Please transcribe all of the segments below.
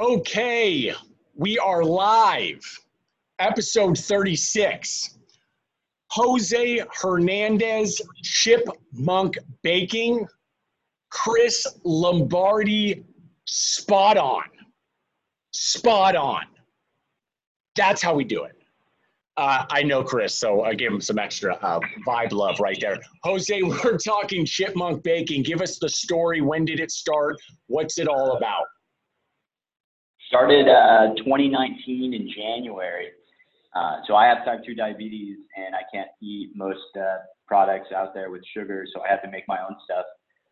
Okay, we are live. Episode 36. Jose Hernandez Chipmunk Baking, Chris Lombardi, spot on. Spot on. That's how we do it. Uh, I know Chris, so I gave him some extra uh, vibe love right there. Jose, we're talking Chipmunk Baking. Give us the story. When did it start? What's it all about? Started uh, 2019 in January. Uh, so I have type 2 diabetes and I can't eat most uh, products out there with sugar, so I had to make my own stuff.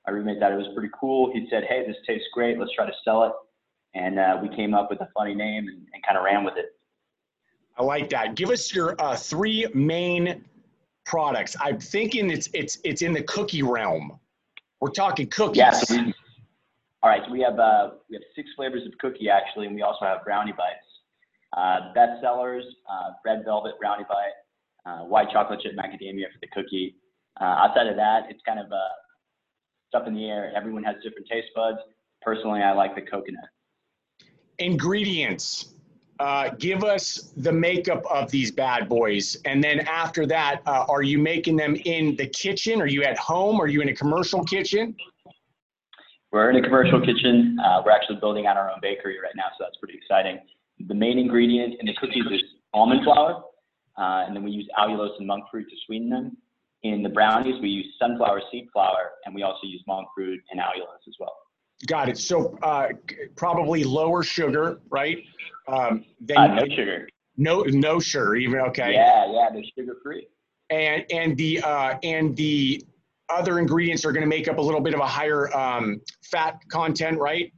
My roommate thought it was pretty cool. He said, "Hey, this tastes great. Let's try to sell it." And uh, we came up with a funny name and, and kind of ran with it. I like that. Give us your uh, three main products. I'm thinking it's it's it's in the cookie realm. We're talking cookies. Yeah. So we, all right. So we have uh, we have six flavors of cookie actually, and we also have brownie bites. Uh, best sellers: uh, red velvet brownie bite, uh, white chocolate chip macadamia for the cookie. Uh, outside of that, it's kind of uh, up in the air. Everyone has different taste buds. Personally, I like the coconut. Ingredients. Give us the makeup of these bad boys, and then after that, are you making them in the kitchen? Are you at home? Are you in a commercial kitchen? We're in a commercial kitchen. Uh, we're actually building out our own bakery right now, so that's pretty exciting. The main ingredient in the cookies is almond flour, uh, and then we use allulose and monk fruit to sweeten them. In the brownies, we use sunflower seed flour, and we also use monk fruit and allulose as well. Got it. So uh, probably lower sugar, right? Um, uh, no sugar. No, no sugar. Even okay. Yeah, yeah, they're sugar free. And and the uh, and the other ingredients are going to make up a little bit of a higher um, fat content, right?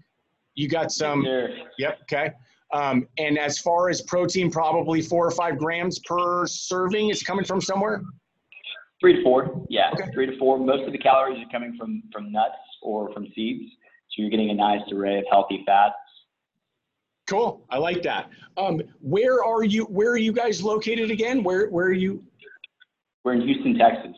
You got some. Sure. Yep. Okay. Um, and as far as protein, probably four or five grams per serving is coming from somewhere. Three to four. Yeah, okay. three to four. Most of the calories are coming from from nuts or from seeds, so you're getting a nice array of healthy fats. Cool. I like that. Um, where are you? Where are you guys located again? Where Where are you? We're in Houston, Texas.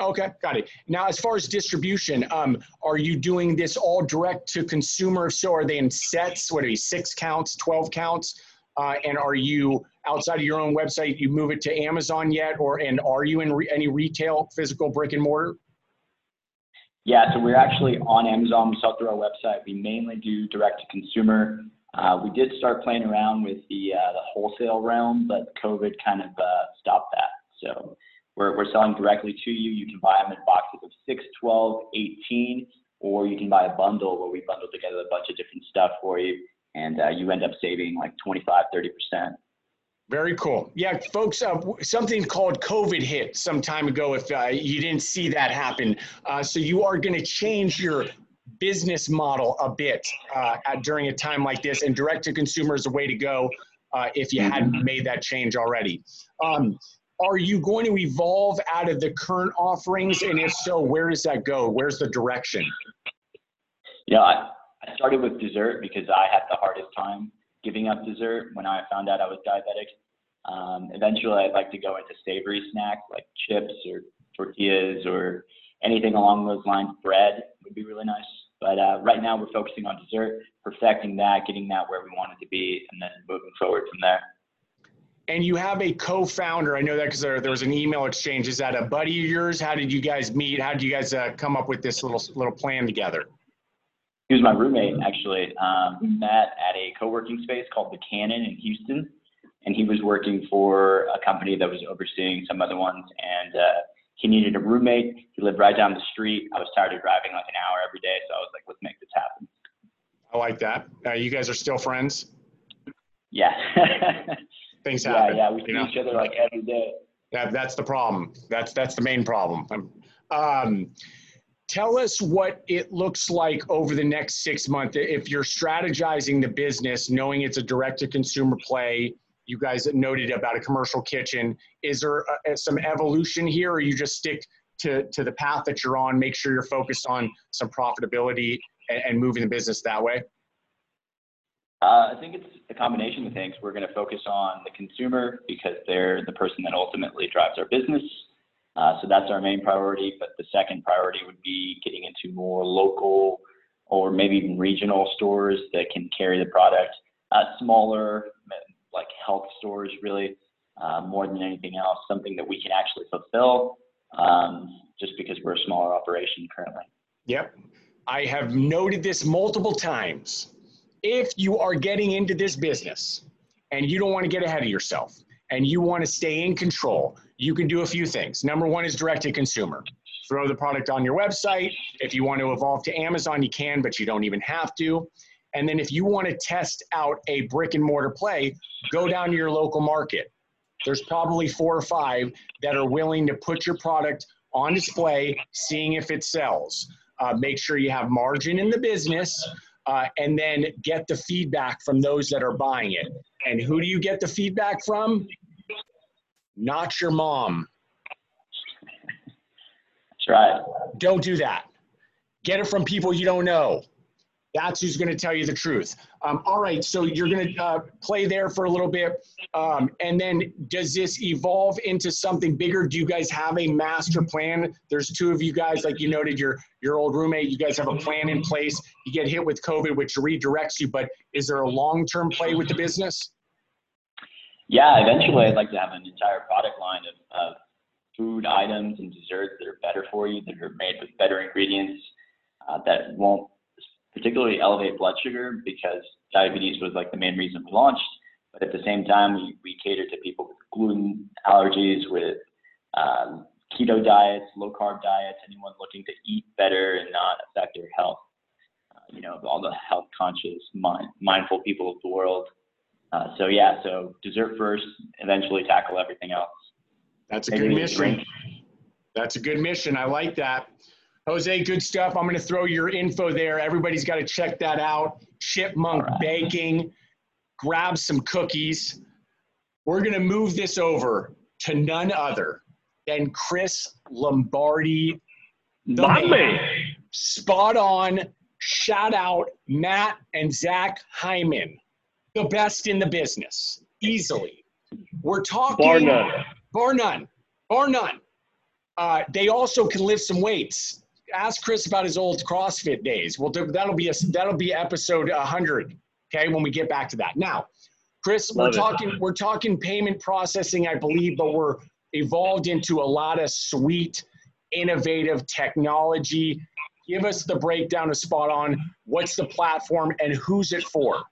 Okay, got it. Now, as far as distribution, um, are you doing this all direct to consumer? So, are they in sets? What are you, six counts, twelve counts? Uh, and are you outside of your own website? You move it to Amazon yet, or and are you in re- any retail, physical brick and mortar? Yeah, so we're actually on Amazon. We sell through our website. We mainly do direct to consumer. Uh, we did start playing around with the uh, the wholesale realm, but COVID kind of uh, stopped that. So we're, we're selling directly to you. You can buy them in boxes of 6, 12, 18, or you can buy a bundle where we bundle together a bunch of different stuff for you, and uh, you end up saving like 25, 30%. Very cool. Yeah, folks, uh, something called COVID hit some time ago if uh, you didn't see that happen. Uh, so you are going to change your business model a bit uh, at, during a time like this, and direct to consumer is a way to go uh, if you hadn't mm-hmm. made that change already. Um, are you going to evolve out of the current offerings? And if so, where does that go? Where's the direction? Yeah, I, started with dessert because I had the hardest time giving up dessert when I found out I was diabetic. Um, eventually, I'd like to go into savory snacks like chips or tortillas or anything along those lines. Bread would be really nice. But uh, right now, we're focusing on dessert, perfecting that, getting that where we want it to be, and then moving forward from there and you have a co-founder. I know that because there, there was an email exchange. Is that a buddy of yours? How did you guys meet? How did you guys uh, come up with this little little plan together? He was my roommate actually. Um, we met at a co-working space called the Cannon in Houston, and he was working for a company that was overseeing some other ones. And uh, he needed a roommate. He lived right down the street. I was tired of driving like an hour every day, so I was like, let's make this happen. I like that. Uh, you guys are still friends? Yeah. things happen. Yeah, yeah, we see know? each other like every day. That, that's the problem. That's that's the main problem. Um, tell us what it looks like over the next six months. If you're strategizing the business, knowing it's a direct-to-consumer play, you guys noted about a commercial kitchen. Is there a, uh, some evolution here, or you just stick to to the path that you're on? Make sure you're focused on some profitability and, and moving the business that way. Uh, I think it's a combination of things. We're going to focus on the consumer because they're the person that ultimately drives our business. Uh, so that's our main priority. But the second priority would be getting into more local or maybe even regional stores that can carry the product. Uh, smaller, like health stores, really, uh, more than anything else, something that we can actually fulfill um, just because we're a smaller operation currently. Yep. I have noted this multiple times. If you are getting into this business and you don't want to get ahead of yourself and you want to stay in control, you can do a few things. Number one is direct to consumer. Throw the product on your website. If you want to evolve to Amazon, you can, but you don't even have to. And then if you want to test out a brick and mortar play, go down to your local market. There's probably four or five that are willing to put your product on display, seeing if it sells. Uh, make sure you have margin in the business, uh, and then get the feedback from those that are buying it. And who do you get the feedback from? Not your mom. That's right. Don't do that. Get it from people you don't know. That's who's going to tell you the truth. Um, all right, so you're going to uh, play there for a little bit. Um, and then does this evolve into something bigger? Do you guys have a master plan? There's two of you guys, like you noted, your, your old roommate, you guys have a plan in place. You get hit with COVID, which redirects you, but is there a long term play with the business? Yeah, eventually I'd like to have an entire product line of, of food items and desserts that are better for you, that are made with better ingredients, uh, that won't particularly elevate blood sugar because diabetes was like the main reason we launched. But at the same time, we, we cater to people with gluten allergies, with um, keto diets, low carb diets, anyone looking to eat better and not affect their health. Uh, you know, all the health conscious, mind, mindful people of the world. Uh, so yeah, so dessert first, eventually tackle everything else. That's a good mission. That's a good mission. I like that. Jose, good stuff. I'm going to throw your info there. Everybody's got to check that out. Chipmunk right. Baking. Grab some cookies. We're going to move this over to none other than Chris Lombardi. The Spot on. Shout out Matt and Zach Hyman, the best in the business, easily. We're talking bar none. Bar none. Bar none. Uh, they also can lift some weights ask Chris about his old CrossFit days. Well, that'll be a that'll be episode 100. Okay, when we get back to that. Now, Chris, Love we're it. talking we're talking payment processing, I believe, but we're evolved into a lot of sweet, innovative technology. Give us the breakdown of Spot On. What's the platform and who's it for?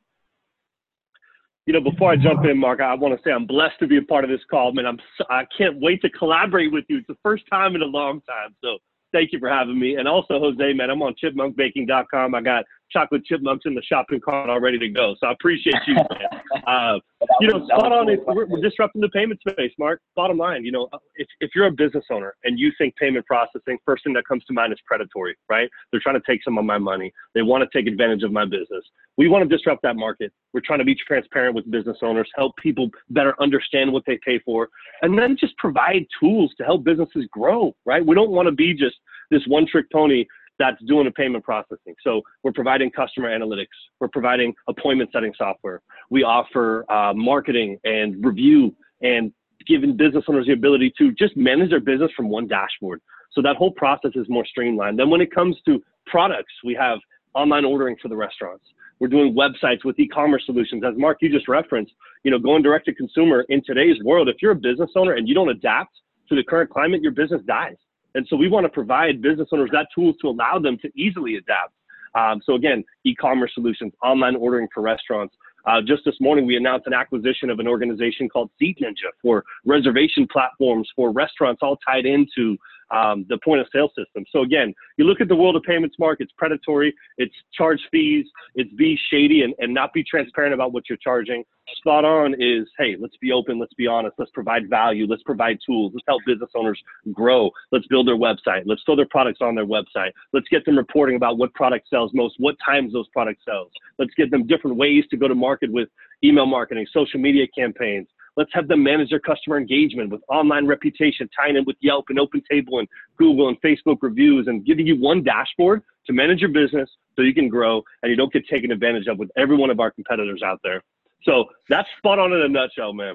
you know, before I jump in, Mark, I want to say I'm blessed to be a part of this call, man. I'm I can't wait to collaborate with you. It's the first time in a long time, so thank you for having me. And also, Jose, man, I'm on chipmunkbaking.com. I got chocolate chipmunks in the shopping cart all ready to go. So I appreciate you, man. Uh, you know, spot on. we're, we're, disrupting the payment space, Mark. Bottom line, you know, if, if you're a business owner and you think payment processing, first thing that comes to mind is predatory, right? They're trying to take some of my money. They want to take advantage of my business. We want to disrupt that market. We're trying to be transparent with business owners, help people better understand what they pay for, and then just provide tools to help businesses grow, right? We don't want to be just this one trick pony that's doing the payment processing. So we're providing customer analytics. We're providing appointment setting software. We offer uh, marketing and review and giving business owners the ability to just manage their business from one dashboard. So that whole process is more streamlined. Then when it comes to products, we have online ordering for the restaurants. We're doing websites with e-commerce solutions. As Mark, you just referenced, you know, going direct to consumer in today's world, if you're a business owner and you don't adapt to the current climate, your business dies. And so we want to provide business owners that tools to allow them to easily adapt. Um, so again, e-commerce solutions, online ordering for restaurants. Uh, just this morning, we announced an acquisition of an organization called Seat Ninja for reservation platforms for restaurants, all tied into um, the point of sale system. So again, you look at the world of payments mark, it's predatory, it's charge fees, it's be shady and, and not be transparent about what you're charging. Spot on is, hey, let's be open, let's be honest, let's provide value, let's provide tools, let's help business owners grow, let's build their website, let's throw their products on their website, let's get them reporting about what product sells most, what times those products sells, let's get them different ways to go to market with email marketing, social media campaigns, Let's have them manage their customer engagement with online reputation, tying in with Yelp and OpenTable and Google and Facebook reviews and giving you one dashboard to manage your business so you can grow and you don't get taken advantage of with every one of our competitors out there. So that's spot on in a nutshell, man.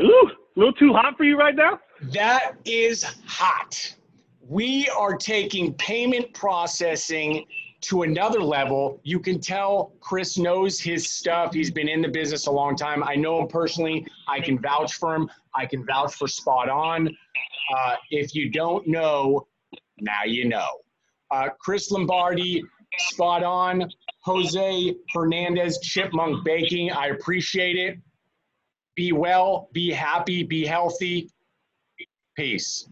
Ooh, a little too hot for you right now? That is hot. we are taking payment processing to another level. You can tell Chris knows his stuff. He's been in the business a long time. I know him personally. I can vouch for him. I can vouch for Spot On. Uh, if you don't know, now you know. Uh, Chris Lombardi, Spot On, Jose Hernandez, Chipmunk Baking. I appreciate it. Be well, be happy, be healthy. Peace.